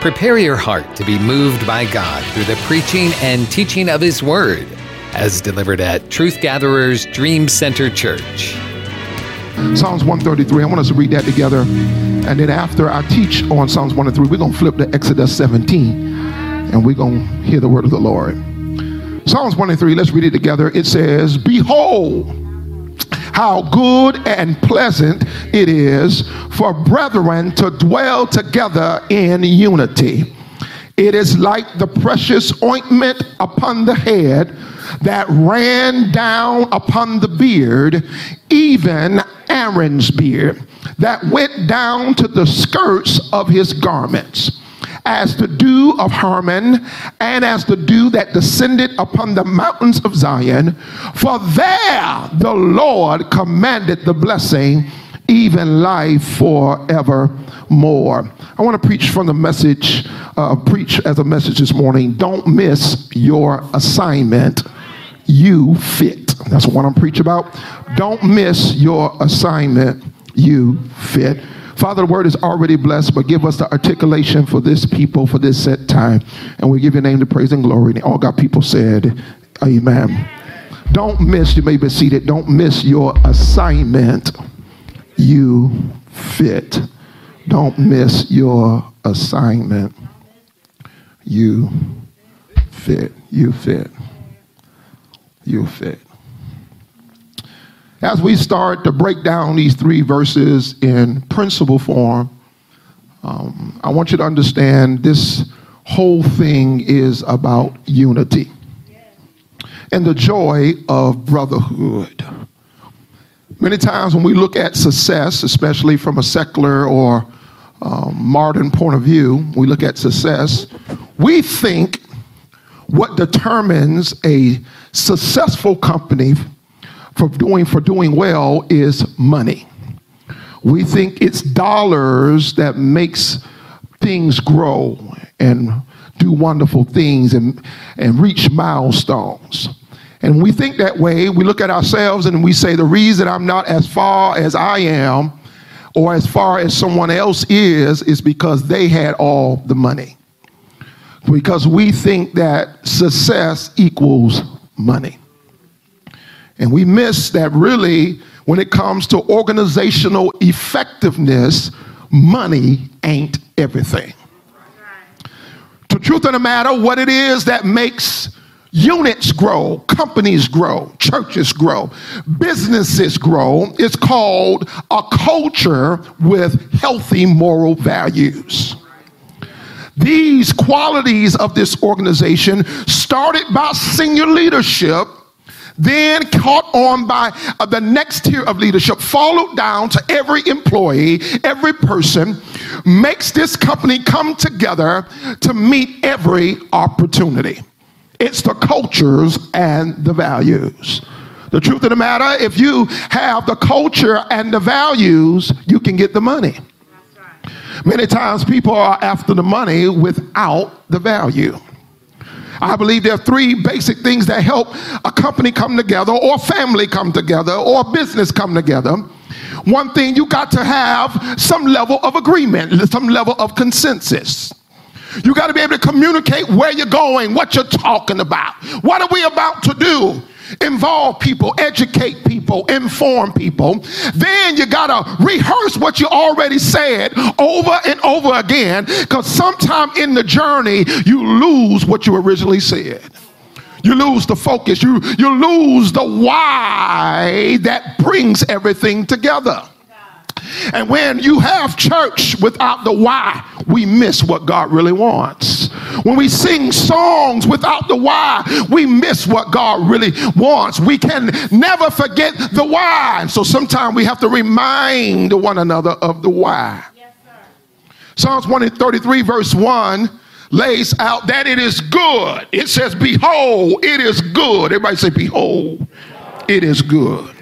Prepare your heart to be moved by God through the preaching and teaching of His Word, as delivered at Truth Gatherers Dream Center Church. Psalms 133. I want us to read that together. And then after I teach on Psalms 133, we're going to flip to Exodus 17 and we're going to hear the word of the Lord. Psalms 133, let's read it together. It says, Behold, how good and pleasant it is for brethren to dwell together in unity. It is like the precious ointment upon the head that ran down upon the beard, even Aaron's beard, that went down to the skirts of his garments as the dew of Hermon, and as the dew that descended upon the mountains of Zion. For there the Lord commanded the blessing, even life forevermore. I want to preach from the message, uh, preach as a message this morning. Don't miss your assignment. You fit. That's what I'm preaching about. Don't miss your assignment. You fit. Father, the word is already blessed, but give us the articulation for this people for this set time. And we give your name the praise and glory. And all God people said, Amen. Don't miss, you may be seated, don't miss your assignment. You fit. Don't miss your assignment. You fit. You fit. You fit. As we start to break down these three verses in principle form, um, I want you to understand this whole thing is about unity and the joy of brotherhood. Many times when we look at success, especially from a secular or um, modern point of view, we look at success, we think what determines a successful company for doing for doing well is money. We think it's dollars that makes things grow and do wonderful things and, and reach milestones. And we think that way, we look at ourselves and we say, the reason I'm not as far as I am or as far as someone else is, is because they had all the money. Because we think that success equals money. And we miss that really when it comes to organizational effectiveness, money ain't everything. The truth of the matter, what it is that makes units grow, companies grow, churches grow, businesses grow, is called a culture with healthy moral values. These qualities of this organization started by senior leadership then caught on by uh, the next tier of leadership, followed down to every employee, every person, makes this company come together to meet every opportunity. It's the cultures and the values. The truth of the matter, if you have the culture and the values, you can get the money. Many times people are after the money without the value. I believe there are three basic things that help a company come together, or family come together, or business come together. One thing you got to have some level of agreement, some level of consensus. You got to be able to communicate where you're going, what you're talking about. What are we about to do? Involve people, educate people, inform people. Then you got to rehearse what you already said over and over again because sometime in the journey you lose what you originally said. You lose the focus. You, you lose the why that brings everything together. And when you have church without the why, we miss what God really wants. When we sing songs without the why, we miss what God really wants. We can never forget the why. And so sometimes we have to remind one another of the why. Yes, Psalms 133, verse 1 lays out that it is good. It says, Behold, it is good. Everybody say, Behold, it is good.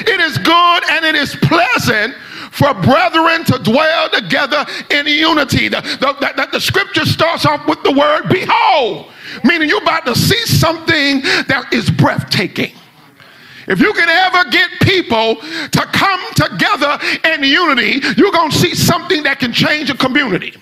It is good and it is pleasant for brethren to dwell together in unity. The, the, the, the scripture starts off with the word behold, meaning you're about to see something that is breathtaking. If you can ever get people to come together in unity, you're going to see something that can change a community.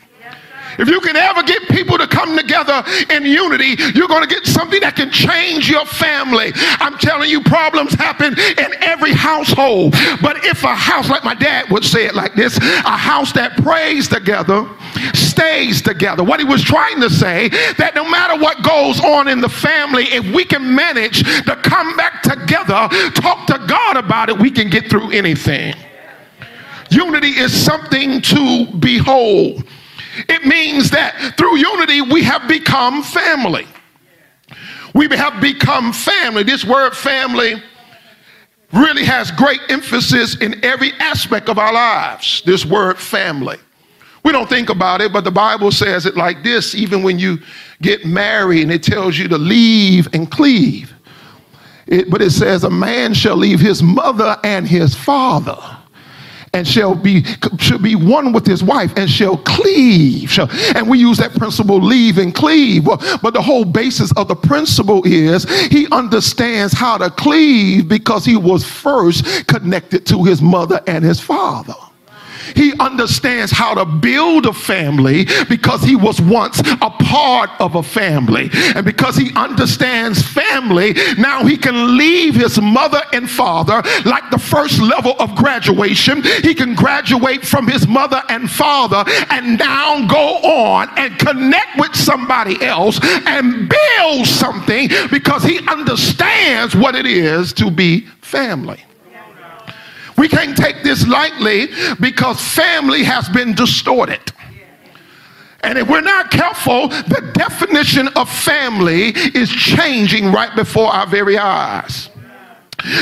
If you can ever get people to come together in unity, you're going to get something that can change your family. I'm telling you, problems happen in every household. But if a house, like my dad would say it like this, a house that prays together stays together. What he was trying to say that no matter what goes on in the family, if we can manage to come back together, talk to God about it, we can get through anything. Unity is something to behold. It means that through unity we have become family. We have become family. This word family really has great emphasis in every aspect of our lives. This word family. We don't think about it, but the Bible says it like this even when you get married and it tells you to leave and cleave. It, but it says, A man shall leave his mother and his father and shall be shall be one with his wife and shall cleave. And we use that principle, leave and cleave. But the whole basis of the principle is he understands how to cleave because he was first connected to his mother and his father. He understands how to build a family because he was once a part of a family. And because he understands family, now he can leave his mother and father like the first level of graduation. He can graduate from his mother and father and now go on and connect with somebody else and build something because he understands what it is to be family. We can't take this lightly because family has been distorted. And if we're not careful, the definition of family is changing right before our very eyes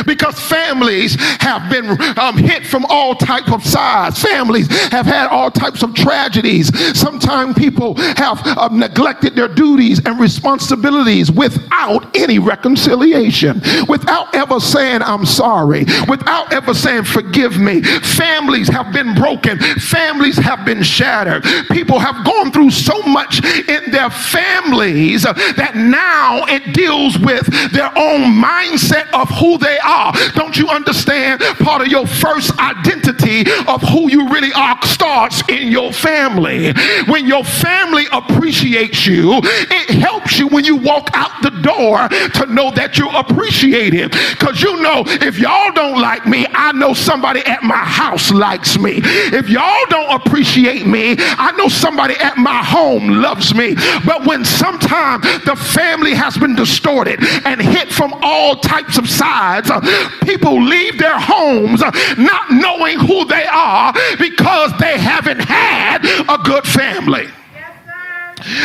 because families have been um, hit from all types of sides. Families have had all types of tragedies. Sometimes people have uh, neglected their duties and responsibilities without any reconciliation. Without ever saying i'm sorry. Without ever saying forgive me. Families have been broken. Families have been shattered. People have gone through so much in their families that now it deals with their own mindset of who they they are. Don't you understand? Part of your first identity of who you really are starts in your family. When your family appreciates you, it helps you when you walk out the door to know that you're appreciated. Because you know, if y'all don't like me, I know somebody at my house likes me. If y'all don't appreciate me, I know somebody at my home loves me. But when sometimes the family has been distorted and hit from all types of sides, lives. People leave their homes not knowing who they are because they haven't had a good family.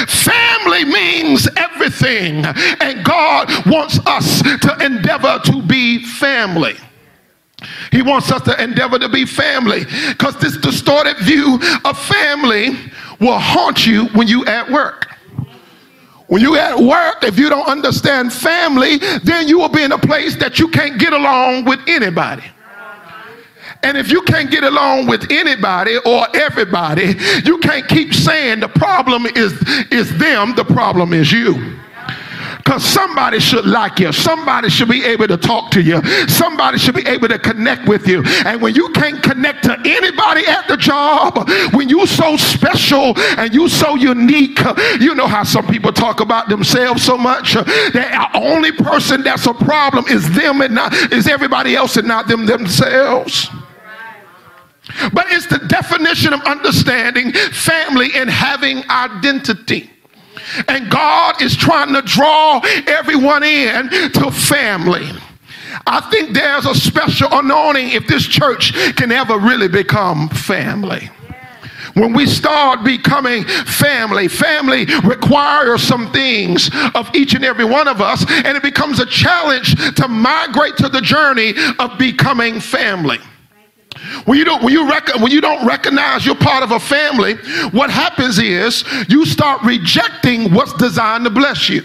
Family means everything, and God wants us to endeavor to be family. He wants us to endeavor to be family because this distorted view of family will haunt you when you at work. When you at work, if you don't understand family, then you will be in a place that you can't get along with anybody. And if you can't get along with anybody or everybody, you can't keep saying the problem is, is them, the problem is you. Because somebody should like you. Somebody should be able to talk to you. Somebody should be able to connect with you. And when you can't connect to anybody at the job, when you so special and you so unique, you know how some people talk about themselves so much. The only person that's a problem is them and not is everybody else and not them themselves. But it's the definition of understanding family and having identity. And God is trying to draw everyone in to family. I think there's a special anointing if this church can ever really become family when we start becoming family, family requires some things of each and every one of us, and it becomes a challenge to migrate to the journey of becoming family. When you don't, when you rec- when you don't recognize you're part of a family, what happens is you start rejecting what's designed to bless you.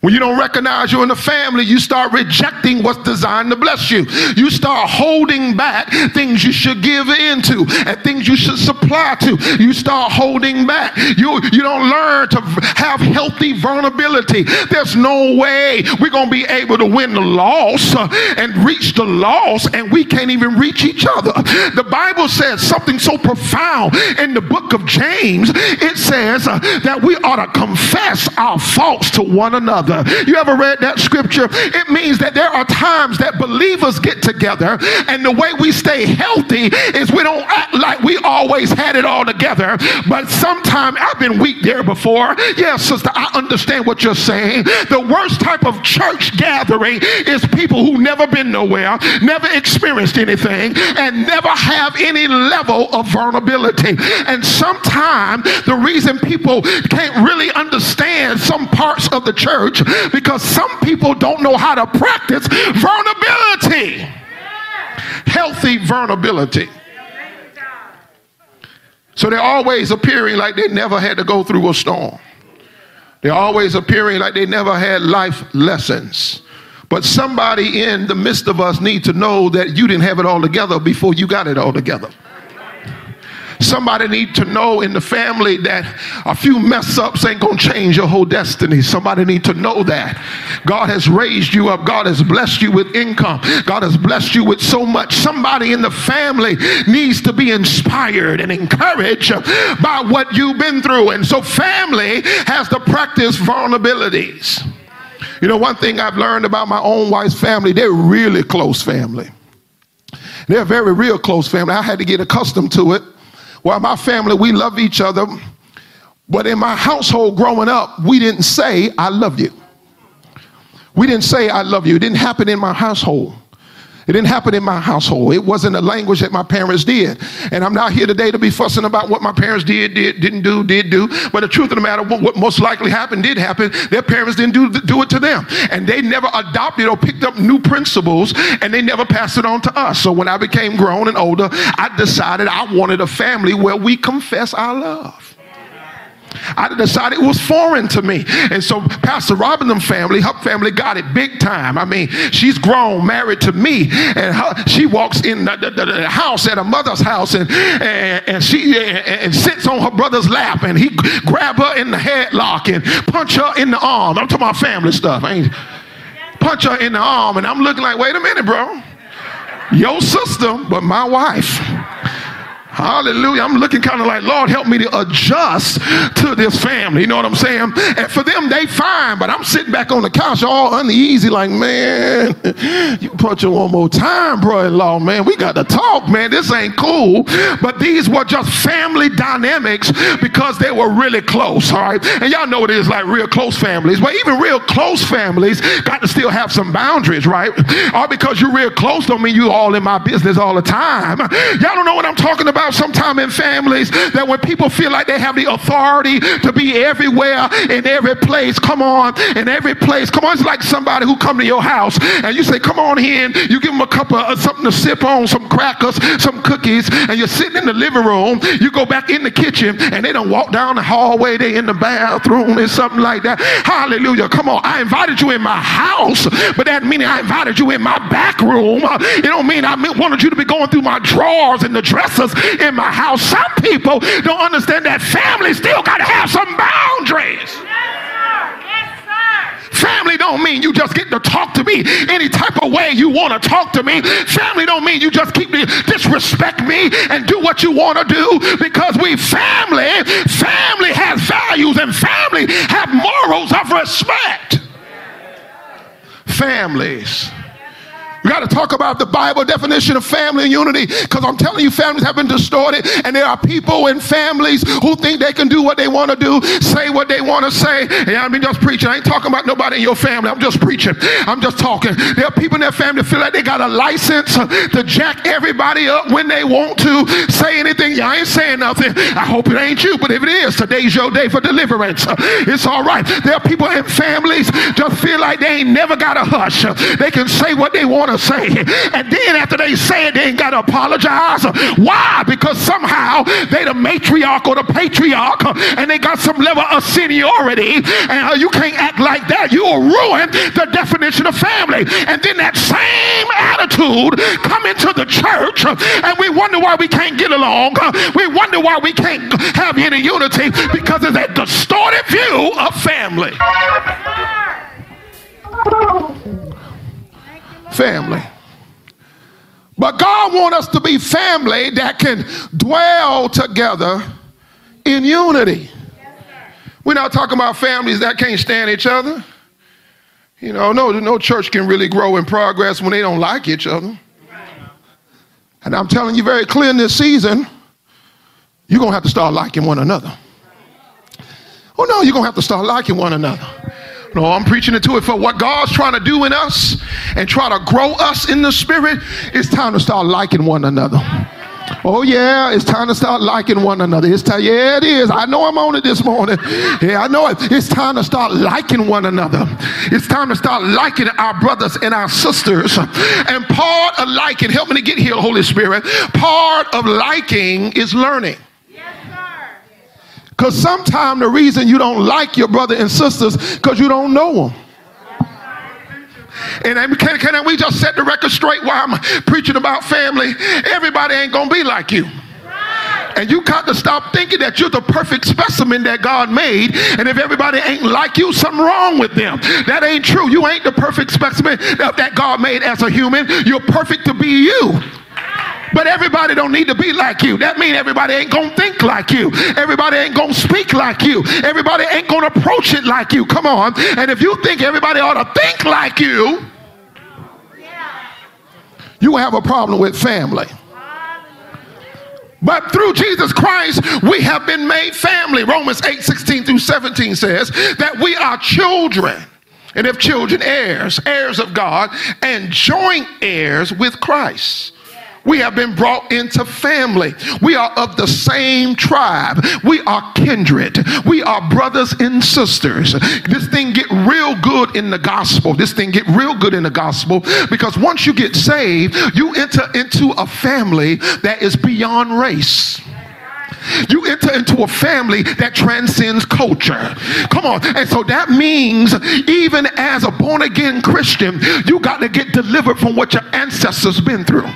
When you don't recognize you're in the family, you start rejecting what's designed to bless you. You start holding back things you should give into and things you should supply to. You start holding back. You, you don't learn to have healthy vulnerability. There's no way we're going to be able to win the loss and reach the loss, and we can't even reach each other. The Bible says something so profound in the book of James. It says uh, that we ought to confess our faults to one another You ever read that scripture? It means that there are times that believers get together, and the way we stay healthy is we don't act like we always had it all together. But sometimes I've been weak there before. Yes, sister, I understand what you're saying. The worst type of church gathering is people who never been nowhere, never experienced anything, and never have any level of vulnerability. And sometimes the reason people can't really understand some parts of the church church because some people don't know how to practice vulnerability. Healthy vulnerability. So they're always appearing like they never had to go through a storm. They're always appearing like they never had life lessons. But somebody in the midst of us need to know that you didn't have it all together before you got it all together. Somebody need to know in the family that a few mess ups ain't gonna change your whole destiny. Somebody need to know that. God has raised you up. God has blessed you with income. God has blessed you with so much. Somebody in the family needs to be inspired and encouraged by what you've been through. And so family has to practice vulnerabilities. You know, one thing I've learned about my own wife's family, they're really close family. They're a very real close family. I had to get accustomed to it well, my family, we love each other. But in my household growing up, we didn't say, I love you. We didn't say, I love you. It didn't happen in my household. It didn't happen in my household. It wasn't a language that my parents did. And I'm not here today to be fussing about what my parents did, did, didn't do, did do. But the truth of the matter, what, most likely happened did happen. Their parents didn't do, do it to them. And they never adopted or picked up new principles and they never passed it on to us. So when I became grown and older, I decided I wanted a family where we confess our love. I decided it was foreign to me. And so Pastor Robinson family, her family got it big time. I mean, she's grown, married to me, and her, she walks in the, the, the, house at her mother's house and, and, and she and, and, sits on her brother's lap and he grab her in the headlock and punch her in the arm. I'm talking about family stuff. I ain't punch her in the arm and I'm looking like, wait a minute, bro. Your sister, but my wife. Hallelujah. I'm looking kind of like, Lord, help me to adjust to this family. You know what I'm saying? And for them, they fine, but I'm sitting back on the couch all uneasy, like, man, you punch it one more time, bro-in-law, man. We got to talk, man. This ain't cool. But these were just family dynamics because they were really close, all right? And y'all know it is like real close families. But even real close families got to still have some boundaries, right? All because you're real close don't mean you all in my business all the time. Y'all don't know what I'm talking about sometime in families that when people feel like they have the authority to be everywhere in every place, come on, in every place. Come on, it's like somebody who come to your house and you say, come on in. You give them a cup of uh, something to sip on, some crackers, some cookies, and you're sitting in the living room. You go back in the kitchen and they don't walk down the hallway. They in the bathroom and something like that. Hallelujah. Come on. I invited you in my house, but that meaning I invited you in my back room. It don't mean I wanted you to be going through my drawers and the dressers in my house. Some people don't understand that family still got to have some boundaries. Family don't mean you just get to talk to me any type of way you want to talk to me. Family don't mean you just keep disrespect me and do what you want to do because we family. Family has values and family have morals of respect. Families we got to talk about the Bible definition of family and unity because I'm telling you, families have been distorted, and there are people in families who think they can do what they want to do, say what they want to say. And I mean, just preaching. I ain't talking about nobody in your family. I'm just preaching. I'm just talking. There are people in their family feel like they got a license to jack everybody up when they want to, say anything. Yeah, I ain't saying nothing. I hope it ain't you, but if it is, today's your day for deliverance. It's all right. There are people in families just feel like they ain't never got a hush. They can say what they want to say. And then after they say it, they ain't got to apologize. Why? Because somehow they the matriarch or the patriarch and they got some level of seniority and uh, you can't act like that. You will ruin the definition of family. And then that same attitude come into the church and we wonder why we can't get along. We wonder why we can't have any unity because it's a distorted view of family. Family. But God wants us to be family that can dwell together in unity. We're not talking about families that can't stand each other. You know, no, no church can really grow in progress when they don't like each other. And I'm telling you very clear in this season, you're going to have to start liking one another. Oh, no, you're going to have to start liking one another. No, I'm preaching into it for what God's trying to do in us and try to grow us in the spirit. It's time to start liking one another. Oh yeah, it's time to start liking one another. It's time, yeah, it is. I know I'm on it this morning. Yeah, I know it. It's time to start liking one another. It's time to start liking our brothers and our sisters. And part of liking, help me to get here, Holy Spirit. Part of liking is learning. Because sometimes the reason you don't like your brother and sisters because you don't know them. And can, can we just set the record straight while I'm preaching about family? Everybody ain't going to be like you. And you got to stop thinking that you're the perfect specimen that God made. And if everybody ain't like you, something wrong with them. That ain't true. You ain't the perfect specimen that God made as a human. You're perfect to be you. But everybody don't need to be like you. That means everybody ain't gonna think like you. Everybody ain't gonna speak like you. Everybody ain't gonna approach it like you. Come on. And if you think everybody ought to think like you, you have a problem with family. But through Jesus Christ, we have been made family. Romans 8 16 through 17 says that we are children. And if children, heirs, heirs of God, and joint heirs with Christ. We have been brought into family. We are of the same tribe. We are kindred. We are brothers and sisters. This thing get real good in the gospel. This thing get real good in the gospel because once you get saved, you enter into a family that is beyond race. You enter into a family that transcends culture. Come on. And so that means, even as a born again Christian, you got to get delivered from what your ancestors been through.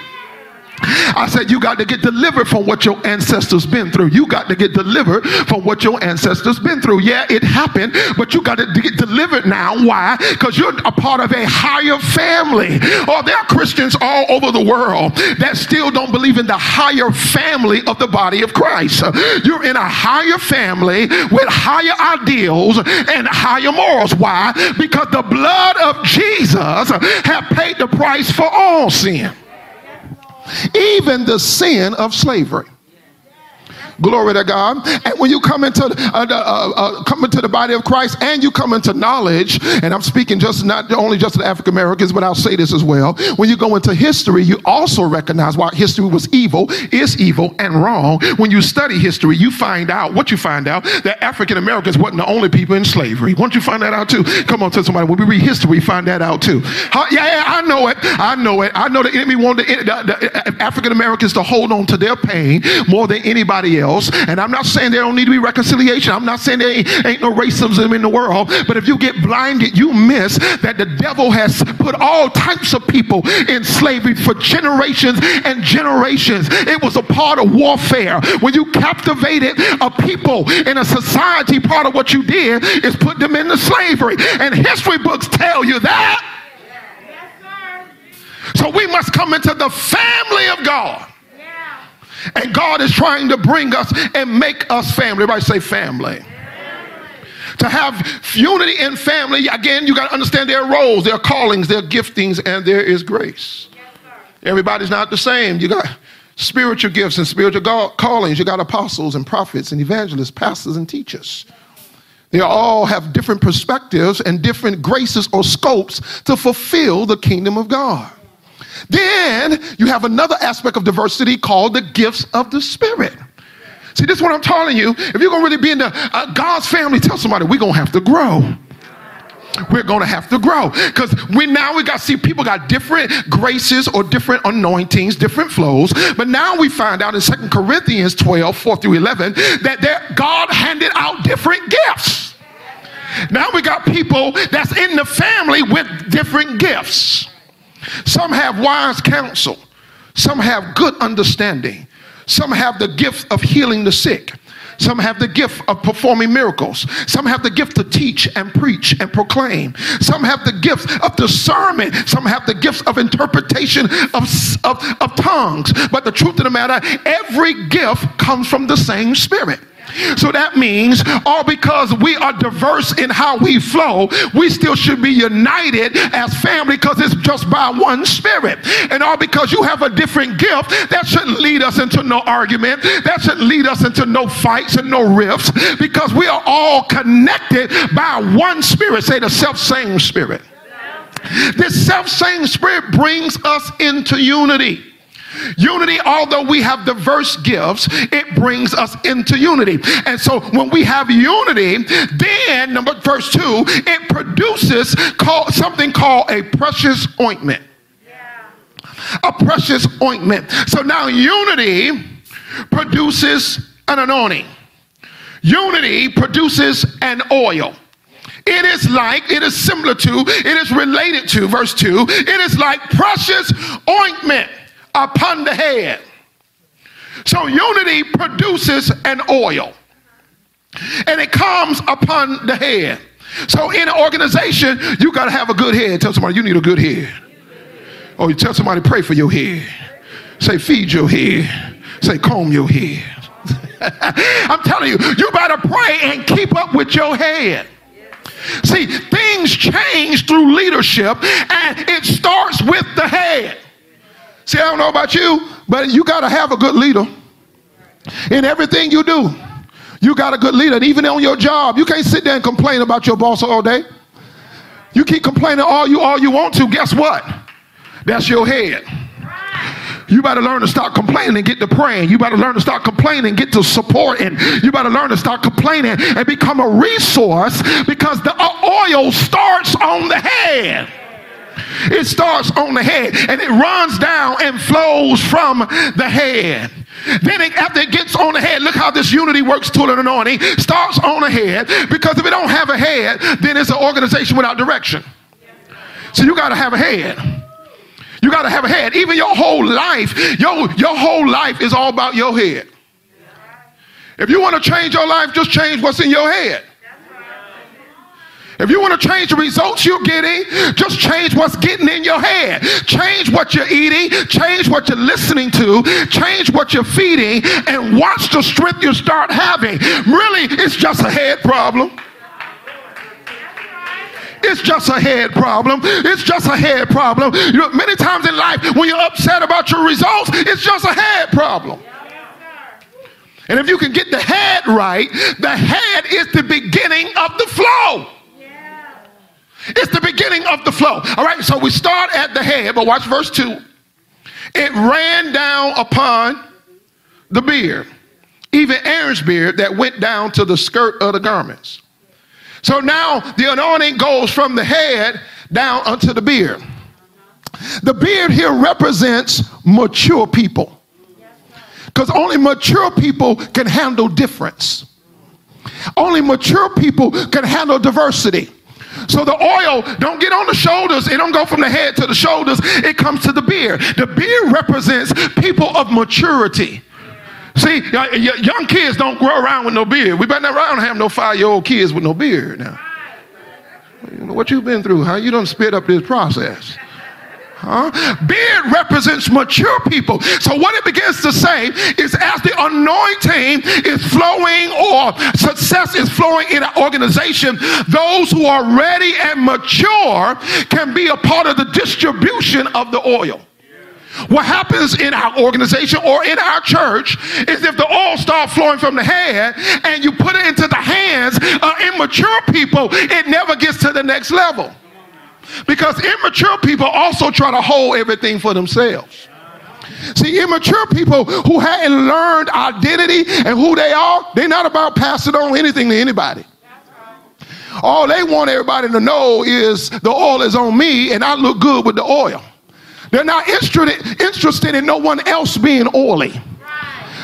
I said, You got to get delivered from what your ancestors been through. You got to get delivered from what your ancestors been through. Yeah, it happened, but you got to get delivered now. Why? Because you're a part of a higher family. Oh, there are Christians all over the world that still don't believe in the higher family of the body of Christ. You're in a higher family with higher ideals and higher morals. Why? Because the blood of Jesus have paid the price for all sin even the sin of slavery. Glory to God. And when you come into uh, uh, uh, come into the body of Christ and you come into knowledge, and I'm speaking just not only just to African Americans, but I'll say this as well. When you go into history, you also recognize why history was evil, is evil, and wrong. When you study history, you find out what you find out that African Americans wasn't the only people in slavery. Won't you find that out too? Come on, tell somebody. When we read history, find that out too. Yeah, yeah, I know it. I know it. I know the enemy wanted the, the, the African Americans to hold on to their pain more than anybody else else. And I'm not saying there don't need to be reconciliation. I'm not saying there ain't, ain't no racism in the world. But if you get blinded, you miss that the devil has put all types of people in slavery for generations and generations. It was a part of warfare. When you captivated a people in a society, part of what you did is put them into slavery. And history books tell you that. So we must come into the family of God. And God is trying to bring us and make us family. Everybody say family. To have unity in family, again, you got to understand their roles, their callings, their giftings, and there is grace. Everybody's not the same. You got spiritual gifts and spiritual callings. You got apostles and prophets and evangelists, pastors and teachers. They all have different perspectives and different graces or scopes to fulfill the kingdom of God. Then you have another aspect of diversity called the gifts of the Spirit. See, this is what I'm telling you. If you're going to really be in the uh, God's family, tell somebody we're going to have to grow. we're going to have to grow because we now we got see people got different graces or different anointings different flows but now we find out in Second corinthians 12 4 through 11 that god handed out different gifts now we got people that's in the family with different gifts some have wise counsel some have good understanding some have the gift of healing the sick some have the gift of performing miracles. Some have the gift to teach and preach and proclaim. Some have the gift of discernment. Some have the gift of interpretation of, of, of tongues. But the truth of the matter, every gift comes from the same spirit. So that means all because we are diverse in how we flow, we still should be united as family because it's just by one spirit. And all because you have a different gift, that shouldn't lead us into no argument. That shouldn't lead us into no fights and no rifts because we are all connected by one spirit. Say the self same spirit. This self same spirit brings us into unity. Unity, although we have diverse gifts, it brings us into unity. And so when we have unity, then number verse 2, it produces call, something called a precious ointment. A precious ointment. So now unity produces an anointing. Unity produces an oil. It is like, it is similar to, it is related to, verse 2, it is like precious ointment upon the head. So unity produces an oil and it comes upon the head. So in an organization, you got to have a good head. Tell somebody you need a good head. Or you tell somebody pray for your head. Say feed your head. Say comb your head. I'm telling you, you better pray and keep up with your head. See, things change through leadership and it starts with the head. See, I don't know about you, but you got to have a good leader in everything you do. You got a good leader, and even on your job, you can't sit there and complain about your boss all day. You keep complaining all you all you want to. Guess what? That's your head. You better learn to stop complaining and get to praying. You better learn to stop complaining and get to supporting. You better learn to stop complaining and become a resource because the oil starts on the head. It starts on the head and it runs down and flows from the head. Then it, after it gets on the head, look how this unity works to an anointing. Starts on the head because if it don't have a head, then it's an organization without direction. So you got to have a head. You got to have a head. Even your whole life, your, your whole life is all about your head. If you want to change your life, just change what's in your head. If you want to change the results you're getting, just change what's getting in your head. Change what you're eating, change what you're listening to, change what you're feeding, and watch the strength you start having. Really, it's just a head problem. It's just a head problem. It's just a head problem. You know, many times in life, when you're upset about your results, it's just a head problem. And if you can get the head right, the head is the beginning of the flow. It's the beginning of the flow. All right, so we start at the head, but watch verse 2. It ran down upon the beard, even Aaron's beard that went down to the skirt of the garments. So now the anointing goes from the head down unto the beard. The beard here represents mature people. Because only mature people can handle difference. Only mature people can handle diversity. So the oil don't get on the shoulders. It don't go from the head to the shoulders. It comes to the beard. The beard represents people of maturity. See, young kids don't grow around with no beard. We better not around have no five-year-old kids with no beard now. What you been through? How you don't spit up this process? Huh? Beard represents mature people. So what it begins to say is as the anointing is flowing or success is flowing in an organization, those who are ready and mature can be a part of the distribution of the oil. What happens in our organization or in our church is if the oil starts flowing from the head and you put it into the hands of immature people, it never gets to the next level. Because immature people also try to hold everything for themselves. See, immature people who hadn't learned identity and who they are, they're not about passing on anything to anybody. All they want everybody to know is the oil is on me and I look good with the oil. They're not interested, interested in no one else being oily.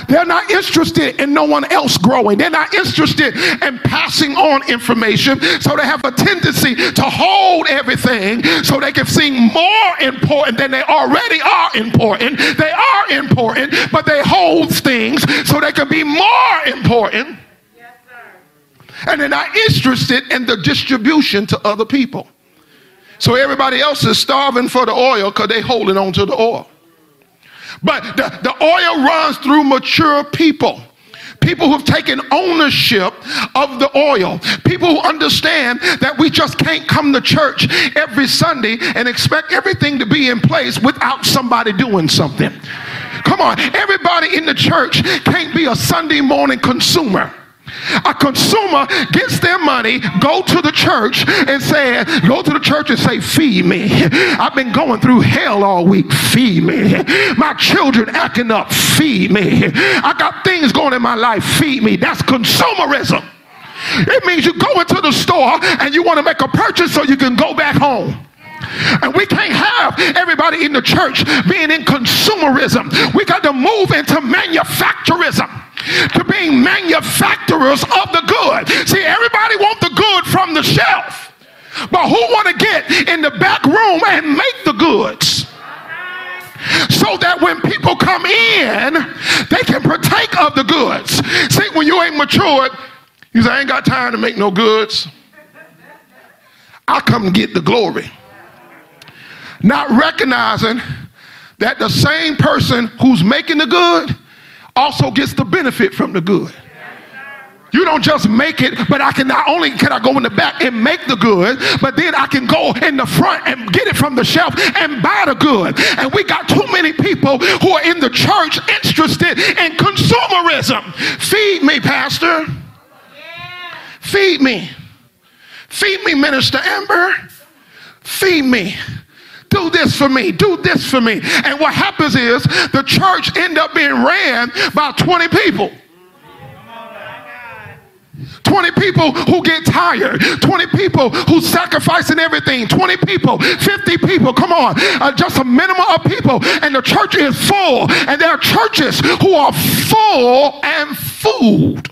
They're not interested in no one else growing. They're not interested in passing on information. So they have a tendency to hold everything so they can seem more important than they already are important. They are important, but they hold things so they can be more important. and they're not interested in the distribution to other people. So everybody else is starving for the oil because they're holding on to the oil. But the, the oil runs through mature people. People who've taken ownership of the oil. People who understand that we just can't come to church every Sunday and expect everything to be in place without somebody doing something. Come on, everybody in the church can't be a Sunday morning consumer. A consumer gets their money, go to the church and say, go to the church and say, feed me. I've been going through hell all week. Feed me. My children acting up. Feed me. I got things going in my life. Feed me. That's consumerism. It means you go into the store and you want to make a purchase so you can go back home. And we can't have everybody in the church being in consumerism. We got to move into manufacturism to being manufacturers of the good. See, everybody want the good from the shelf. But who want to get in the back room and make the goods? So that when people come in, they can partake of the goods. See, when you ain't matured, you say, I ain't got time to make no goods. I come get the glory. Not recognizing that the same person who's making the good also gets the benefit from the good. You don't just make it, but I can not only can I go in the back and make the good, but then I can go in the front and get it from the shelf and buy the good. And we got too many people who are in the church interested in consumerism. Feed me, Pastor. Feed me. Feed me, Minister Amber. Feed me do this for me, do this for me. And what happens is the church end up being ran by 20 people. 20 people who get tired, 20 people who sacrificing everything, 20 people, 50 people, come on, uh, just a minimum of people, and the church is full. And there are churches who are full and fooled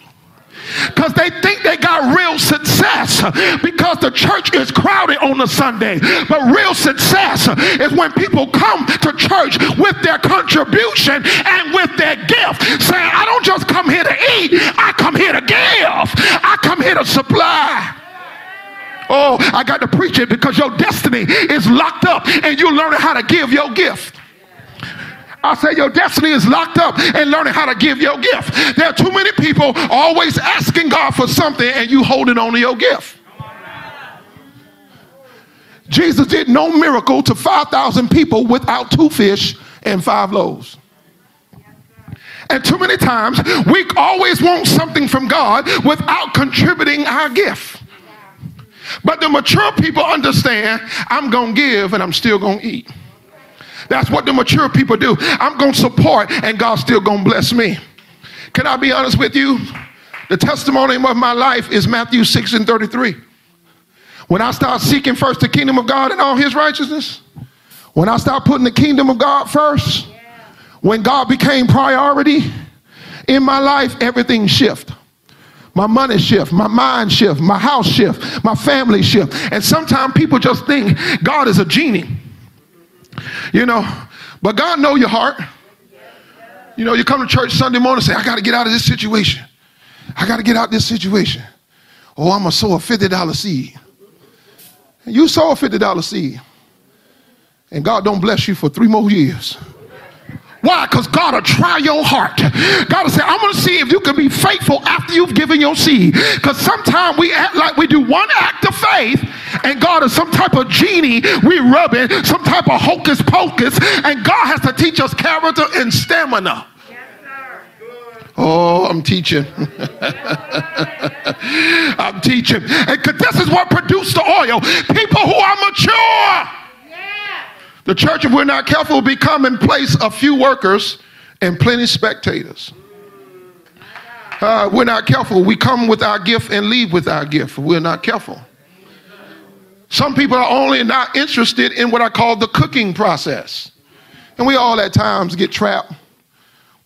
because they think they got real success because the church is crowded on a Sunday. But real success is when people come to church with their contribution and with their gift, saying, I don't just come here to eat, I come here to give, I come here to supply. Oh, I got to preach it because your destiny is locked up and you're learning how to give your gift. I say your destiny is locked up in learning how to give your gift. There are too many people always asking God for something and you holding on to your gift. Jesus did no miracle to 5,000 people without two fish and five loaves. And too many times we always want something from God without contributing our gift. But the mature people understand I'm going to give and I'm still going to eat. That's what the mature people do. I'm going to support and God's still going to bless me. Can I be honest with you? The testimony of my life is Matthew 6 and 33. When I start seeking first the kingdom of God and all his righteousness, when I start putting the kingdom of God first, when God became priority in my life, everything shift. My money shift, my mind shift, my house shift, my family shift. And sometimes people just think God is a genie. You know, but God know your heart. You know, you come to church Sunday morning and say, I got to get out of this situation. I got to get out of this situation. Oh, I'm going to sow a $50 seed. And you sow a $50 seed. And God don't bless you for three more years. Why? Because God will try your heart. God will say, I'm going to see if you can be faithful after you've given your seed. Because sometimes we act like we do one act of faith and God is some type of genie we rub it, some type of hocus pocus, and God has to teach us character and stamina. Oh, I'm teaching. I'm teaching. And this is what produced the oil. People who are mature. The church, if we're not careful, will become in place a few workers and plenty spectators. Uh, we're not careful. We come with our gift and leave with our gift. We're not careful. Some people are only not interested in what I call the cooking process. And we all at times get trapped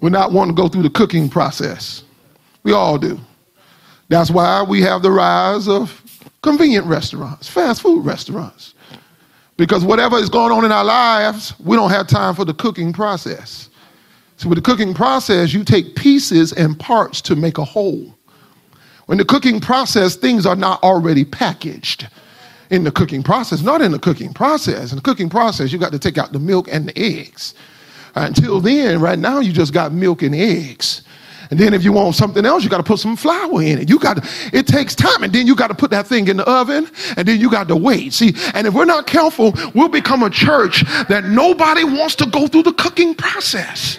with not wanting to go through the cooking process. We all do. That's why we have the rise of convenient restaurants, fast food restaurants. Because whatever is going on in our lives, we don't have time for the cooking process. So, with the cooking process, you take pieces and parts to make a whole. When the cooking process, things are not already packaged in the cooking process, not in the cooking process. In the cooking process, you got to take out the milk and the eggs. Uh, until then, right now, you just got milk and eggs. And then if you want something else, you got to put some flour in it. You got it takes time. And then you got to put that thing in the oven and then you got to wait. See, and if we're not careful, we'll become a church that nobody wants to go through the cooking process.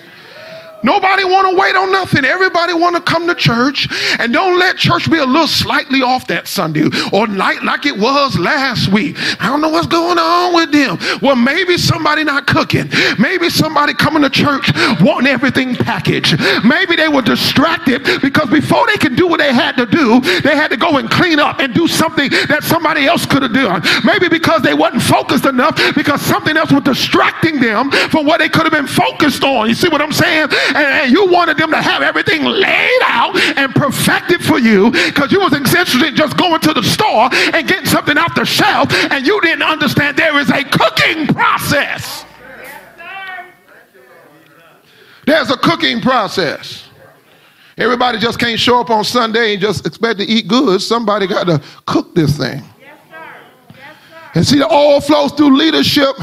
Nobody want to wait on nothing. Everybody want to come to church and don't let church be a little slightly off that Sunday or like, like it was last week. I don't know what's going on with them. Well, maybe somebody not cooking. Maybe somebody coming to church wanting everything packaged. Maybe they were distracted because before they could do what they had to do, they had to go and clean up and do something that somebody else could have done. Maybe because they wasn't focused enough because something else was distracting them from what they could have been focused on. You see what I'm saying? And, and you wanted them to have everything laid out and perfected for you because you was interested in just going to the store and getting something off the shelf and you didn't understand there is a cooking process. There's a cooking process. Everybody just can't show up on Sunday and just expect to eat good. Somebody got to cook this thing. Yes, sir. Yes, sir. And see, the oil flows through leadership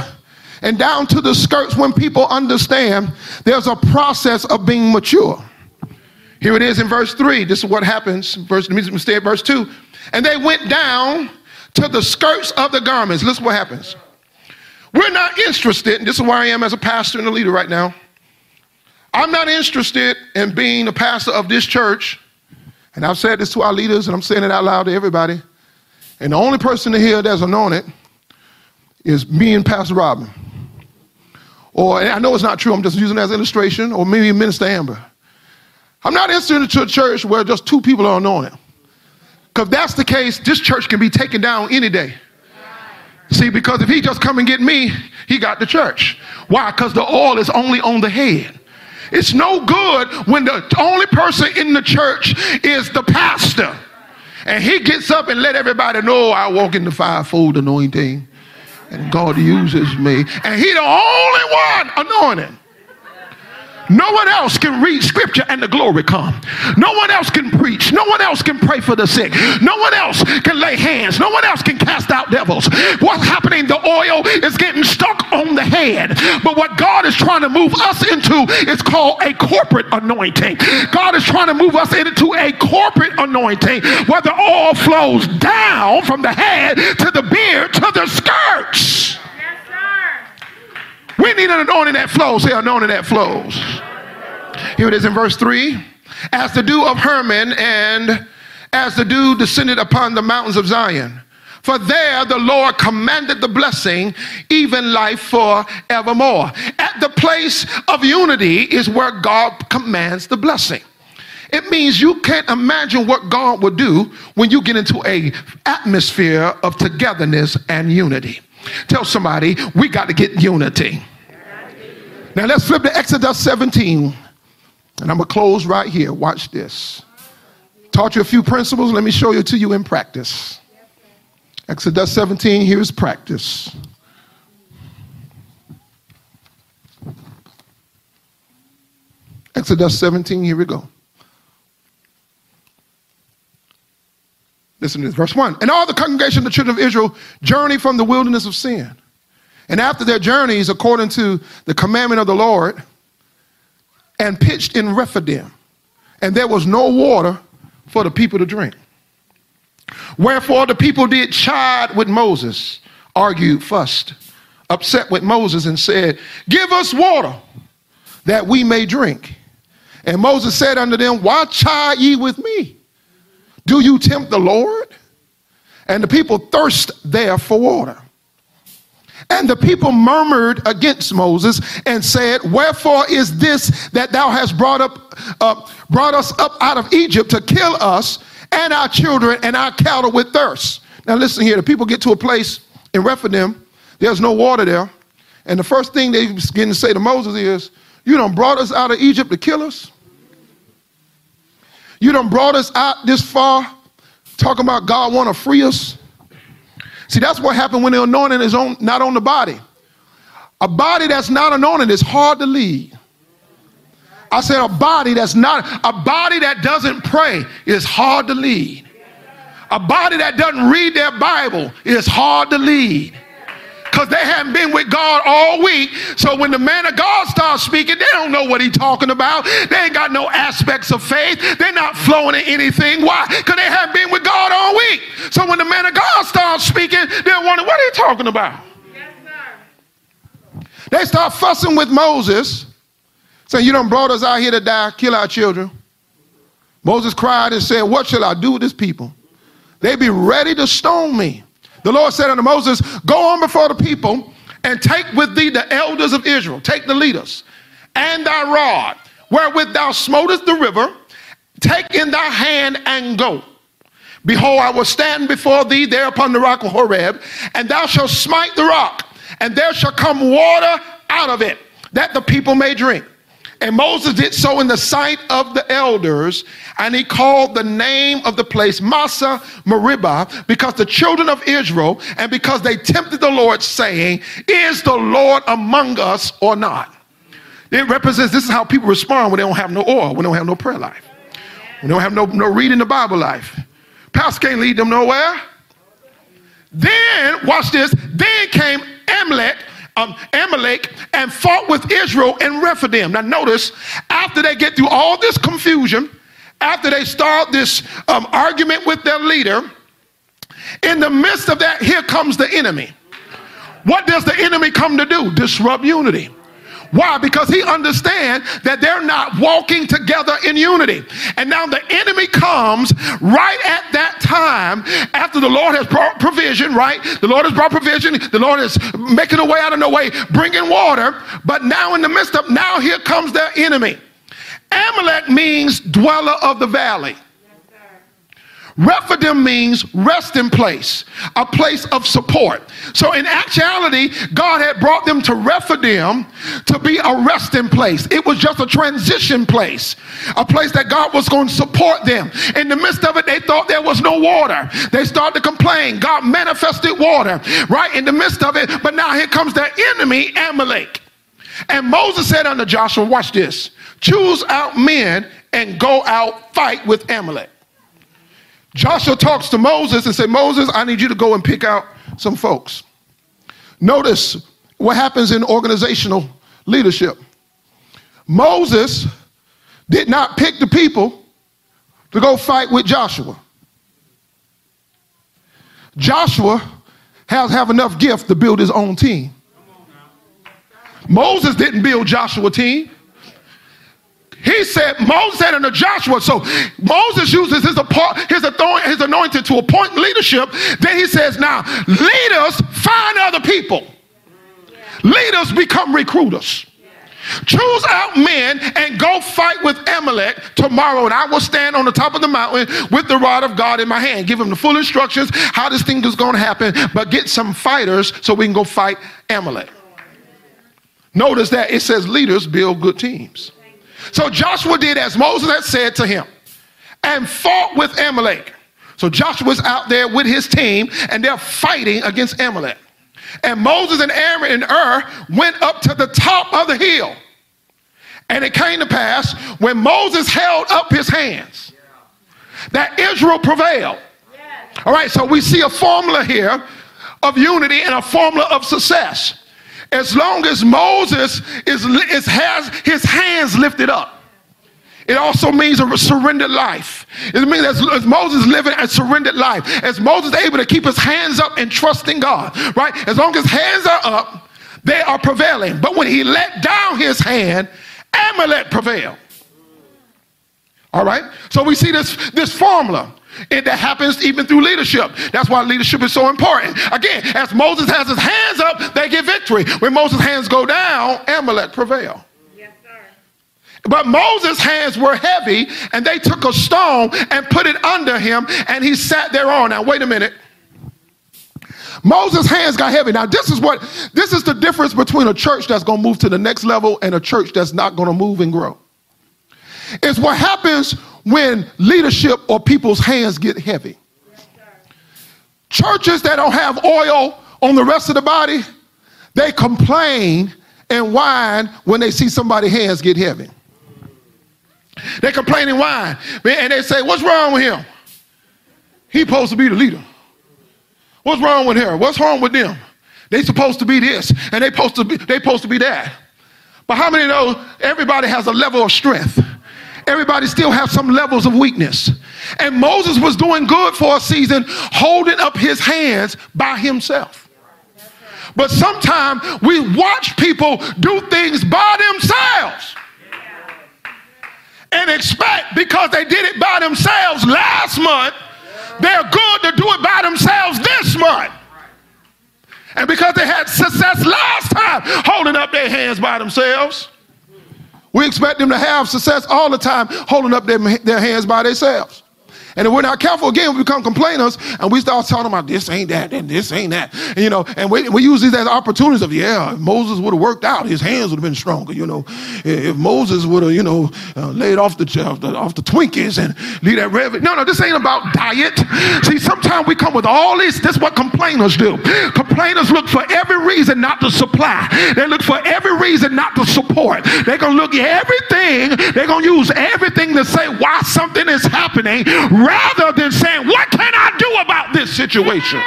and down to the skirts when people understand there's a process of being mature. Here it is in verse 3. This is what happens. Verse, let me stay at verse 2. And they went down to the skirts of the garments. Listen what happens. We're not interested, and this is where I am as a pastor and a leader right now. I'm not interested in being a pastor of this church. And I've said this to our leaders, and I'm saying it out loud to everybody. And the only person to hear that's anointed is me and Pastor Robin. Or, I know it's not true, I'm just using it as illustration, or maybe Minister Amber. I'm not interested in a church where just two people are anointed. Because that's the case, this church can be taken down any day. See, because if he just come and get me, he got the church. Why? Because the oil is only on the head. It's no good when the only person in the church is the pastor. And he gets up and let everybody know I walk in the fivefold anointing and God uses me. And He the only one anointed. No one else can read scripture and the glory come. No one else can preach. No one else can pray for the sick. No one else can lay hands. No one else can cast out devils. What's happening? The oil is getting stuck on the head. But what God is trying to move us into is called a corporate anointing. God is trying to move us into a corporate anointing where the oil flows down from the head to the beard to the skirts. We need an anointing that flows. Say, anointing that flows. Here it is in verse 3. As the dew of Hermon and as the dew descended upon the mountains of Zion. For there the Lord commanded the blessing, even life forevermore. At the place of unity is where God commands the blessing. It means you can't imagine what God will do when you get into a atmosphere of togetherness and unity. Tell somebody, we got to get unity. Now let's flip to Exodus 17. And I'm going to close right here. Watch this. Taught you a few principles. Let me show you to you in practice. Exodus 17, here's practice. Exodus 17, here we go. Listen to this, verse 1. And all the congregation of the children of Israel journeyed from the wilderness of sin. And after their journeys, according to the commandment of the Lord, and pitched in Rephidim. And there was no water for the people to drink. Wherefore the people did chide with Moses, argued, fussed, upset with Moses, and said, Give us water that we may drink. And Moses said unto them, Why chide ye with me? Do you tempt the Lord? And the people thirst there for water. And the people murmured against Moses and said, Wherefore is this that thou hast brought up uh, brought us up out of Egypt to kill us and our children and our cattle with thirst? Now listen here, the people get to a place in Rephidim, there's no water there. And the first thing they begin to say to Moses is, You done brought us out of Egypt to kill us? You done brought us out this far talking about God want to free us? See, that's what happened when the anointing is on, not on the body. A body that's not anointed is hard to lead. I said a body that's not, a body that doesn't pray is hard to lead. A body that doesn't read their Bible is hard to lead because they haven't been with God all week. So when the man of God starts speaking, they don't know what he's talking about. They ain't got no aspects of faith. They're not flowing in anything. Why? Because they haven't been with God all week. So when the man of God starts speaking, they're wondering, what are you talking about? Yes, they start fussing with Moses, saying, You don't brought us out here to die, kill our children. Moses cried and said, What shall I do with this people? They be ready to stone me. The Lord said unto Moses, Go on before the people and take with thee the elders of Israel, take the leaders, and thy rod, wherewith thou smotest the river, take in thy hand and go. Behold, I will stand before thee there upon the rock of Horeb, and thou shalt smite the rock, and there shall come water out of it, that the people may drink. And Moses did so in the sight of the elders, and he called the name of the place Massah Meribah, because the children of Israel, and because they tempted the Lord, saying, Is the Lord among us or not? It represents this is how people respond when they don't have no oil, when they don't have no prayer life, when they don't have no, no reading the Bible life. Pastor can't lead them nowhere. Then, watch this, then came Amalek um, Amalek and fought with Israel in Rephidim. Now, notice, after they get through all this confusion, after they start this um, argument with their leader, in the midst of that, here comes the enemy. What does the enemy come to do? Disrupt unity. Why? Because he understands that they're not walking together in unity. And now the enemy comes right at that time after the Lord has brought provision, right? The Lord has brought provision. The Lord is making a way out of no way, bringing water. But now in the midst of, now here comes their enemy. Amalek means dweller of the valley. Rephidim means resting place, a place of support. So in actuality, God had brought them to Rephidim to be a resting place. It was just a transition place, a place that God was going to support them. In the midst of it, they thought there was no water. They started to complain. God manifested water right in the midst of it. But now here comes their enemy, Amalek. And Moses said unto Joshua, watch this, choose out men and go out fight with Amalek. Joshua talks to Moses and said, Moses, I need you to go and pick out some folks. Notice what happens in organizational leadership. Moses did not pick the people to go fight with Joshua. Joshua has have enough gift to build his own team. Moses didn't build Joshua team. He said, Moses unto Joshua, so Moses uses his, his, authority, his anointing to appoint leadership. Then he says, now leaders find other people. Leaders become recruiters. Choose out men and go fight with Amalek tomorrow, and I will stand on the top of the mountain with the rod of God in my hand. Give him the full instructions how this thing is going to happen, but get some fighters so we can go fight Amalek. Notice that it says leaders build good teams. So Joshua did as Moses had said to him and fought with Amalek. So Joshua's out there with his team and they're fighting against Amalek. And Moses and Aaron and Hur went up to the top of the hill. And it came to pass when Moses held up his hands that Israel prevailed. All right, so we see a formula here of unity and a formula of success. As long as Moses is, is, has his hands lifted up. It also means a surrendered life. It means as, as, Moses living a surrendered life, as Moses able to keep his hands up and trusting God, right? As long as hands are up, they are prevailing. But when he let down his hand, Amalek prevailed. All right? So we see this, this formula. And that happens even through leadership. That's why leadership is so important. Again, as Moses has his hands up, they get victory. When Moses' hands go down, Amalek prevail. Yes, sir. But Moses' hands were heavy, and they took a stone and put it under him, and he sat there on. Now, wait a minute. Moses' hands got heavy. Now, this is what this is the difference between a church that's going to move to the next level and a church that's not going to move and grow. It's what happens when leadership or people's hands get heavy. Churches that don't have oil on the rest of the body, they complain and whine when they see somebody's hands get heavy. They complain and whine. And they say, What's wrong with him? He's supposed to be the leader. What's wrong with her? What's wrong with them? They supposed to be this and they supposed to be they supposed to be that. But how many know everybody has a level of strength? Everybody still has some levels of weakness. And Moses was doing good for a season, holding up his hands by himself. But sometimes we watch people do things by themselves and expect because they did it by themselves last month they're good to do it by themselves this month. And because they had success last time holding up their hands by themselves, we expect them to have success all the time holding up their, their hands by themselves. And if we're not careful, again, we become complainers and we start talking about this ain't that and this ain't that. And, you know, and we, we use these as opportunities of, yeah, Moses would have worked out, his hands would have been stronger. You know, if Moses would have, you know, uh, laid off the, off the, off the Twinkies and leave that red. No, no, this ain't about diet. See, sometimes we come with all. This is what complainers do. Complainers look for every reason not to supply. They look for every reason not to support. They're going to look at everything. They're going to use everything to say why something is happening rather than saying, What can I do about this situation?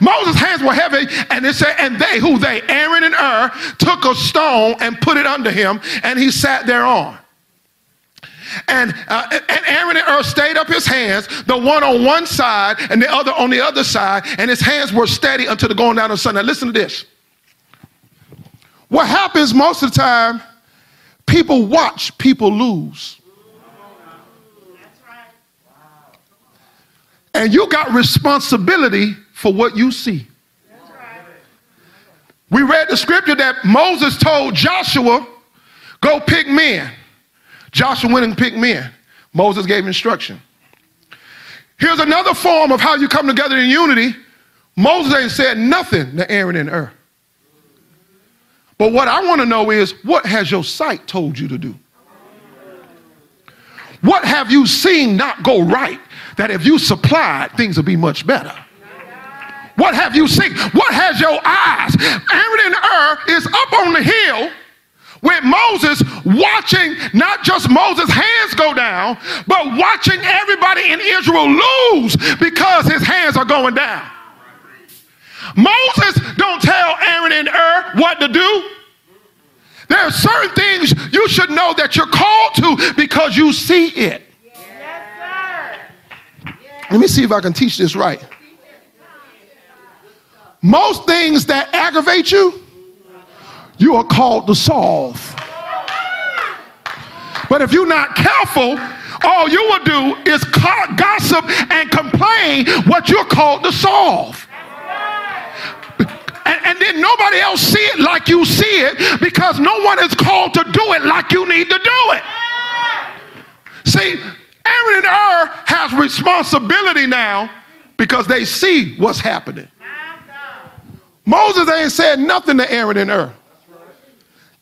Moses' hands were heavy, and it said, and they, who they, Aaron and Hur, took a stone and put it under him, and he sat thereon. And, uh, and Aaron and Hur stayed up his hands, the one on one side and the other on the other side, and his hands were steady until the going down of the sun. Now listen to this. What happens most of the time, people watch people lose. And you got responsibility for what you see. We read the scripture that Moses told Joshua, go pick men. Joshua went and picked men. Moses gave instruction. Here's another form of how you come together in unity. Moses ain't said nothing to Aaron and Hur. But what I want to know is what has your sight told you to do? What have you seen not go right that if you supplied, things will be much better. What have you seen? What has your eyes? Aaron and Hur is up on the hill with Moses watching not just Moses' hands go down, but watching everybody in Israel lose because his hands are going down. Moses don't tell Aaron and Hur what to do. There are certain things you should know that you're called to because you see it. Let me see if I can teach this right. Most things that aggravate you, you are called to solve. But if you're not careful, all you will do is gossip and complain what you're called to solve. And, and, then nobody else see it like you see it because no one is called to do it like you need to do it. See, Aaron and Hur has responsibility now because they see what's happening. Moses ain't said nothing to Aaron and Hur.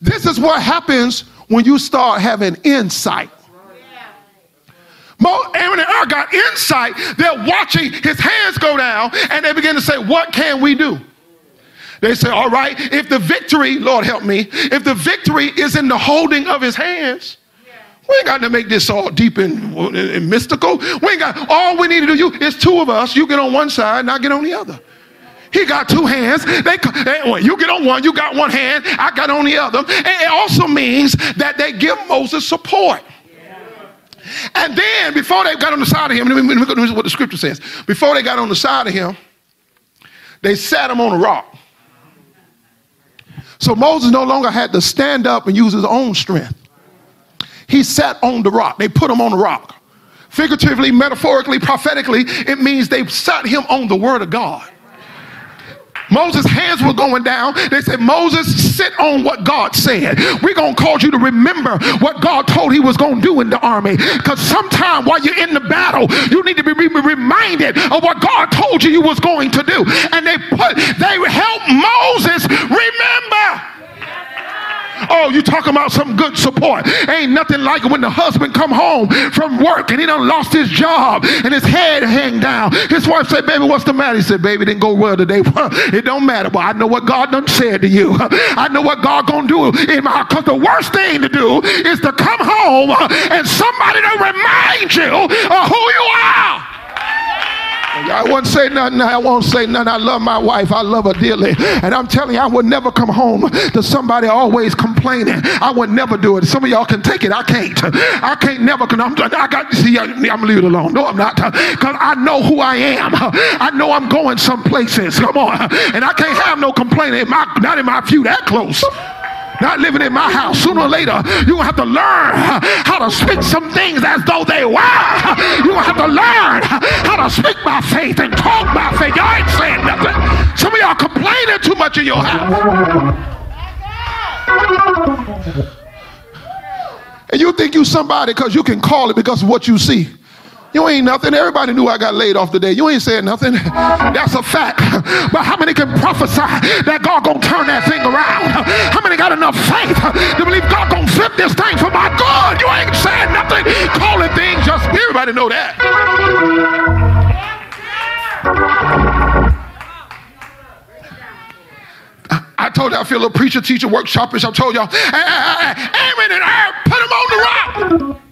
This is what happens when you start having insight. Aaron and Hur got insight. They're watching his hands go down and they begin to say, What can we do? They say, All right, if the victory, Lord help me, if the victory is in the holding of his hands, we ain't got to make this all deep and, and, mystical. We ain't got, all we need to do you, is two of us. You get on one side and I get on the other. He got two hands. They, they, you get on one, you got one hand, I got on the other. And it also means that they give Moses support. And then before they got on the side of him, let me, look at what the scripture says. Before they got on the side of him, they sat him on a rock. So Moses no longer had to stand up and use his own strength. He sat on the rock. They put him on the rock. Figuratively, metaphorically, prophetically, it means they sat him on the word of God. Moses' hands were going down. They said, Moses, sit on what God said. We're going to cause you to remember what God told he was going to do in the army. Because sometime while you're in the battle, you need to be reminded of what God told you you was going to do. And they put, they helped Moses remember. Oh, you talking about some good support. Ain't nothing like when the husband come home from work and he done lost his job and his head hang down. His wife said, baby, what's the matter? He said, baby, didn't go well today. it don't matter, but I know what God done said to you. I know what God gonna do in my, cause the worst thing to do is to come home and somebody to remind you of who you are. I won't say nothing. I won't say nothing. I love my wife. I love her dearly. And I'm telling you, I would never come home to somebody always complaining. I would never do it. Some of y'all can take it. I can't. I can't never. I'm, I got, see, I'm going to leave it alone. No, I'm not. Because I know who I am. I know I'm going some places. Come on. And I can't have no complaining. My, not in my view that close not living in my house. Sooner or later, you're going to have to learn how to speak some things as though they were. You're going to have to learn how to speak by faith and talk by faith. Y'all ain't saying nothing. Some of y'all complaining too much in your house. And you think you somebody because you can call it because of what you see. You ain't nothing. Everybody knew I got laid off today. You ain't saying nothing. That's a fact. But how many can prophesy that God gonna turn that thing around? How many got enough faith to believe God gonna flip this thing for my good? You ain't saying nothing. Calling things just everybody know that. I told you I feel a preacher, teacher, workshopish. I told y'all, Aaron and I put them on the rock.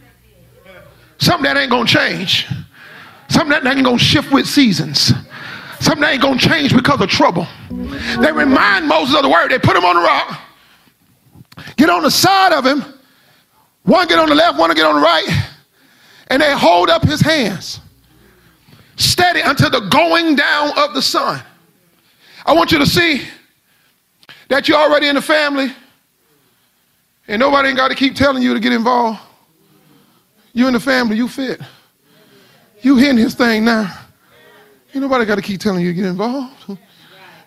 Something that ain't gonna change. Something that ain't gonna shift with seasons. Something that ain't gonna change because of trouble. They remind Moses of the word. They put him on the rock. Get on the side of him. One get on the left, one get on the right. And they hold up his hands. Steady until the going down of the sun. I want you to see that you're already in the family. And nobody ain't got to keep telling you to get involved. You and the family, you fit. You hitting his thing now. Ain't nobody got to keep telling you to get involved.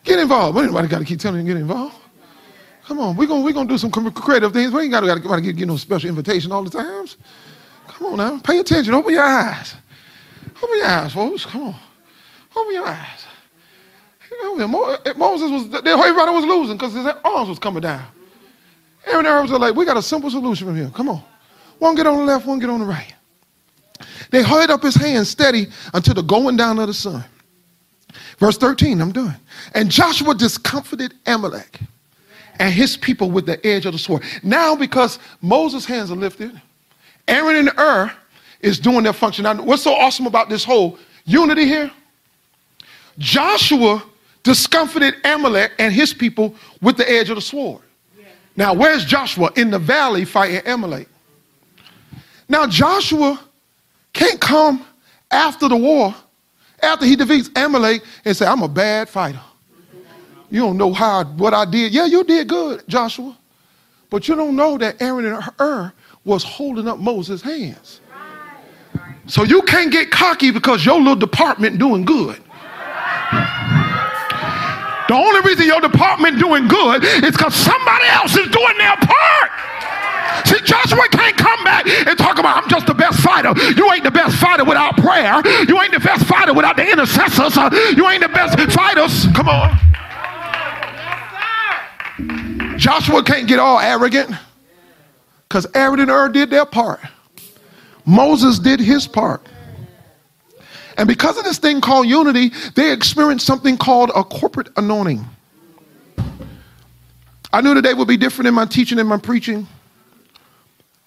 Get involved. But anybody got to keep telling you to get involved. Come on, we're going we gonna do some creative things. We ain't got to get, get no special invitation all the times. Come on now. Pay attention. Open your eyes. Open your eyes, folks. Come on. Open your eyes. Moses was, everybody was losing because his arms was coming down. Aaron Aaron was like, we got a simple solution from here. Come on. One get on the left, one get on the right. They held up his hand steady until the going down of the sun. Verse 13, I'm done. And Joshua discomfited Amalek and his people with the edge of the sword. Now, because Moses' hands are lifted, Aaron and Hur is doing their function. Now, what's so awesome about this whole unity here? Joshua discomfited Amalek and his people with the edge of the sword. Now, where's Joshua? In the valley fighting Amalek. Now, Joshua can't come after the war, after he defeats Amalek, and say, I'm a bad fighter. You don't know how what I did. Yeah, you did good, Joshua. But you don't know that Aaron and Hur was holding up Moses' hands. So you can't get cocky because your little department doing good. The only reason your department doing good is because somebody else is doing their part. See, Joshua can't come back and talk about, I'm just the best fighter. You ain't the best fighter without prayer. You ain't the best fighter without the intercessors. Uh, you ain't the best fighters. Come on. Joshua can't get all arrogant because Aaron and Hur did their part. Moses did his part. And because of this thing called unity, they experienced something called a corporate anointing. I knew today would be different in my teaching and my preaching.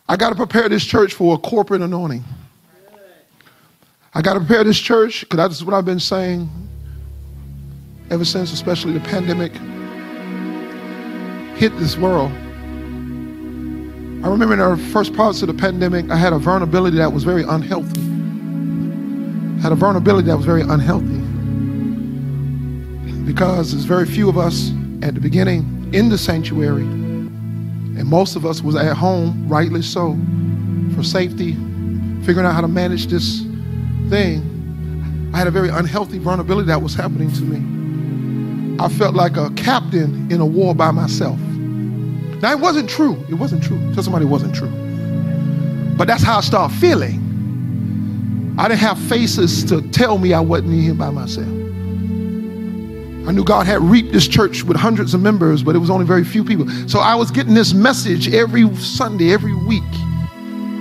I got to prepare this church for a corporate anointing. I got to prepare this church because that's what I've been saying ever since, especially the pandemic hit this world. I remember in our first parts of the pandemic, I had a vulnerability that was very unhealthy. I had a vulnerability that was very unhealthy because there's very few of us at the beginning in the sanctuary and most of us was at home, rightly so. for safety, figuring out how to manage this thing, I had a very unhealthy vulnerability that was happening to me. I felt like a captain in a war by myself. Now, it wasn't true. It wasn't true. Tell somebody it wasn't true. But that's how I started feeling. I didn't have faces to tell me I wasn't in here by myself. I knew God had reaped this church with hundreds of members, but it was only very few people. So I was getting this message every Sunday, every week,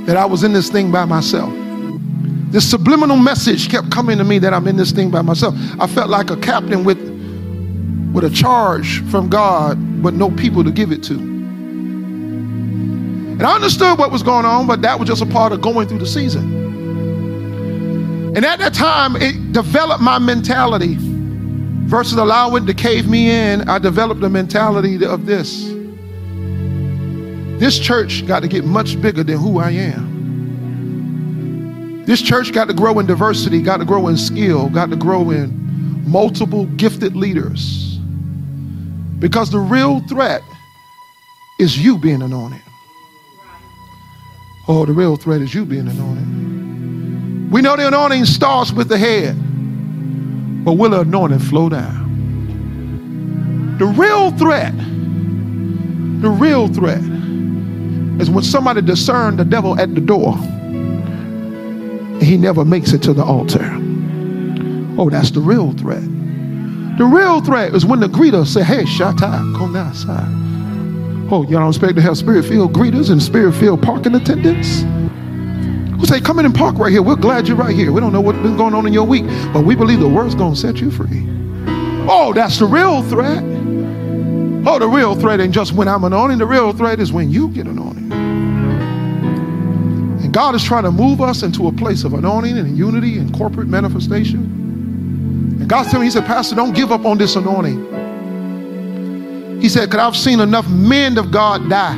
that I was in this thing by myself. This subliminal message kept coming to me that I'm in this thing by myself. I felt like a captain with, with a charge from God, but no people to give it to. And I understood what was going on, but that was just a part of going through the season. And at that time, it developed my mentality versus allowing to cave me in. I developed the mentality of this. This church got to get much bigger than who I am. This church got to grow in diversity, got to grow in skill, got to grow in multiple gifted leaders. Because the real threat is you being anointed. Oh, the real threat is you being anointed. We know the anointing starts with the head, but will the anointing flow down? The real threat, the real threat is when somebody discern the devil at the door he never makes it to the altar. Oh, that's the real threat. The real threat is when the greeter say, hey, Shata, come outside. Oh, y'all don't expect to have spirit-filled greeters and spirit-filled parking attendants? Who say, come in and park right here. We're glad you're right here. We don't know what's been going on in your week, but we believe the word's going to set you free. Oh, that's the real threat. Oh, the real threat ain't just when I'm anointing. The real threat is when you get anointed. And God is trying to move us into a place of anointing and unity and corporate manifestation. And God's telling me, He said, Pastor, don't give up on this anointing. He said, because I've seen enough men of God die.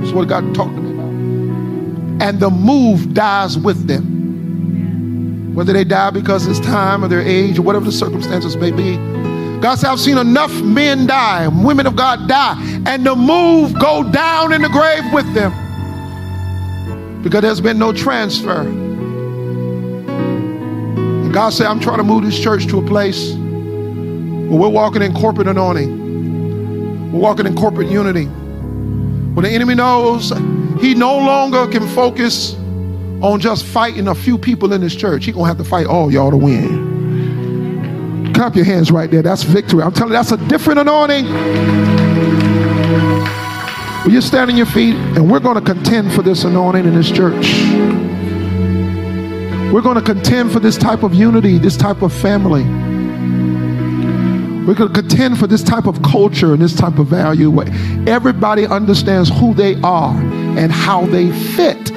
That's what God talked me. And the move dies with them. Whether they die because it's time or their age or whatever the circumstances may be. God said, I've seen enough men die, women of God die, and the move go down in the grave with them. Because there's been no transfer. And God said, I'm trying to move this church to a place where we're walking in corporate anointing. We're walking in corporate unity. When the enemy knows he no longer can focus on just fighting a few people in this church, he's going to have to fight all y'all to win. Clap your hands right there. That's victory. I'm telling you, that's a different anointing. Will you stand on your feet and we're to contend for this anointing in this church. We're to contend for this type of unity, this type of family. We're going to contend for this type of culture and this type of value where everybody understands who they are and how they fit.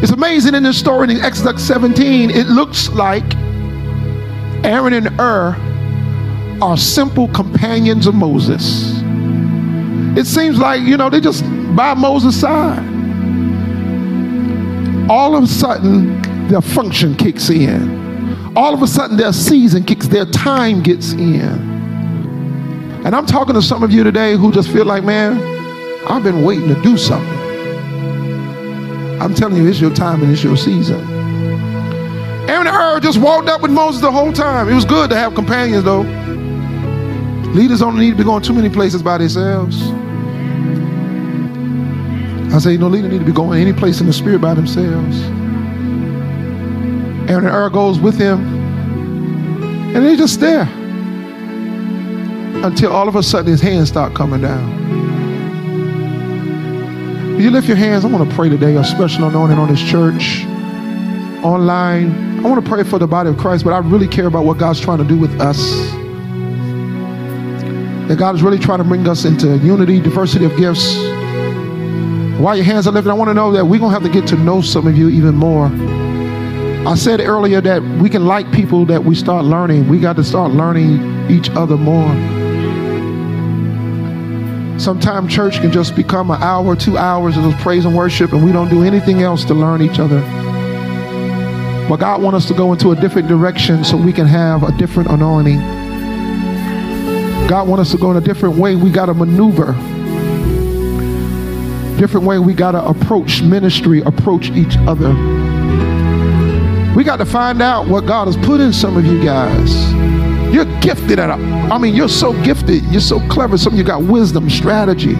It's amazing in this story in Exodus 17, it looks like Aaron and Hur are simple companions of Moses. It seems like, you know, they just by Moses' side. All of a sudden, their function kicks in. All of a sudden, their season kicks, their time gets in. And I'm talking to some of you today who just feel like, man, I've been waiting to do something. I'm telling you, it's your time and it's your season. Aaron and Hur just walked up with Moses the whole time. It was good to have companions, though. Leaders don't need to be going too many places by themselves. I say, no leader need to be going any place in the spirit by themselves. Aaron and Hur goes with him, and they just there until all of a sudden his hands start coming down. You lift your hands. I want to pray today a special anointing on this church, online. I want to pray for the body of Christ, but I really care about what God's trying to do with us. That God is really trying to bring us into unity, diversity of gifts. While your hands are lifted, I want to know that we're going to have to get to know some of you even more. I said earlier that we can like people that we start learning. We got to start learning each other more. Sometimes church can just become an hour, two hours of just praise and worship, and we don't do anything else to learn each other. But God wants us to go into a different direction so we can have a different anointing. God wants us to go in a different way. We got to maneuver. different way we got to approach ministry, approach each other. We got to find out what God has put in some of you guys. You're gifted at, a, I mean, you're so gifted. You're so clever. Some of you got wisdom, strategy.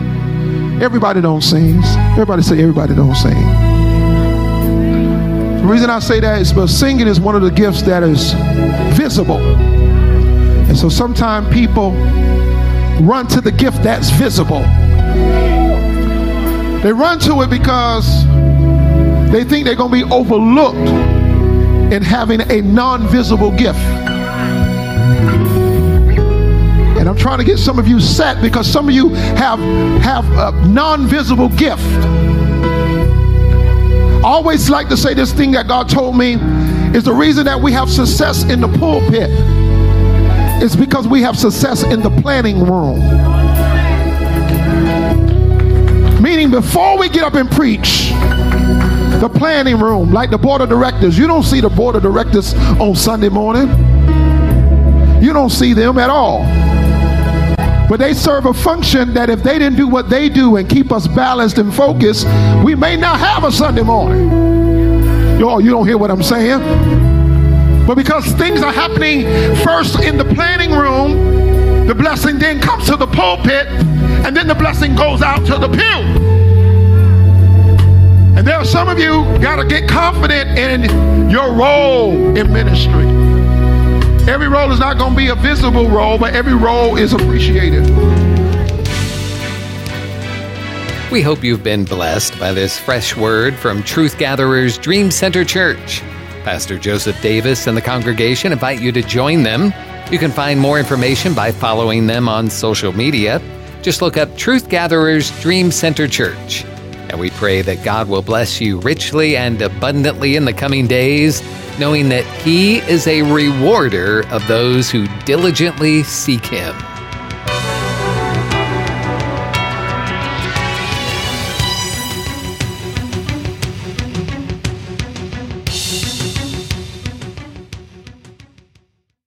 Everybody don't sing. Everybody say everybody don't sing. The reason I say that is because singing is one of the gifts that is visible. And so sometimes people run to the gift that's visible. They run to it because they think they're going to be overlooked in having a non visible gift. Trying to get some of you set because some of you have have a non-visible gift. I always like to say this thing that God told me is the reason that we have success in the pulpit is because we have success in the planning room. Meaning before we get up and preach, the planning room, like the board of directors, you don't see the board of directors on Sunday morning. You don't see them at all. But they serve a function that if they didn't do what they do and keep us balanced and focused, we may not have a Sunday morning. Y'all, you don't hear what I'm saying? But because things are happening first in the planning room, the blessing then comes to the pulpit, and then the blessing goes out to the pew. And there are some of you got to get confident in your role in ministry. Every role is not going to be a visible role, but every role is appreciated. We hope you've been blessed by this fresh word from Truth Gatherers Dream Center Church. Pastor Joseph Davis and the congregation invite you to join them. You can find more information by following them on social media. Just look up Truth Gatherers Dream Center Church. And we pray that God will bless you richly and abundantly in the coming days knowing that He is a rewarder of those who diligently seek Him.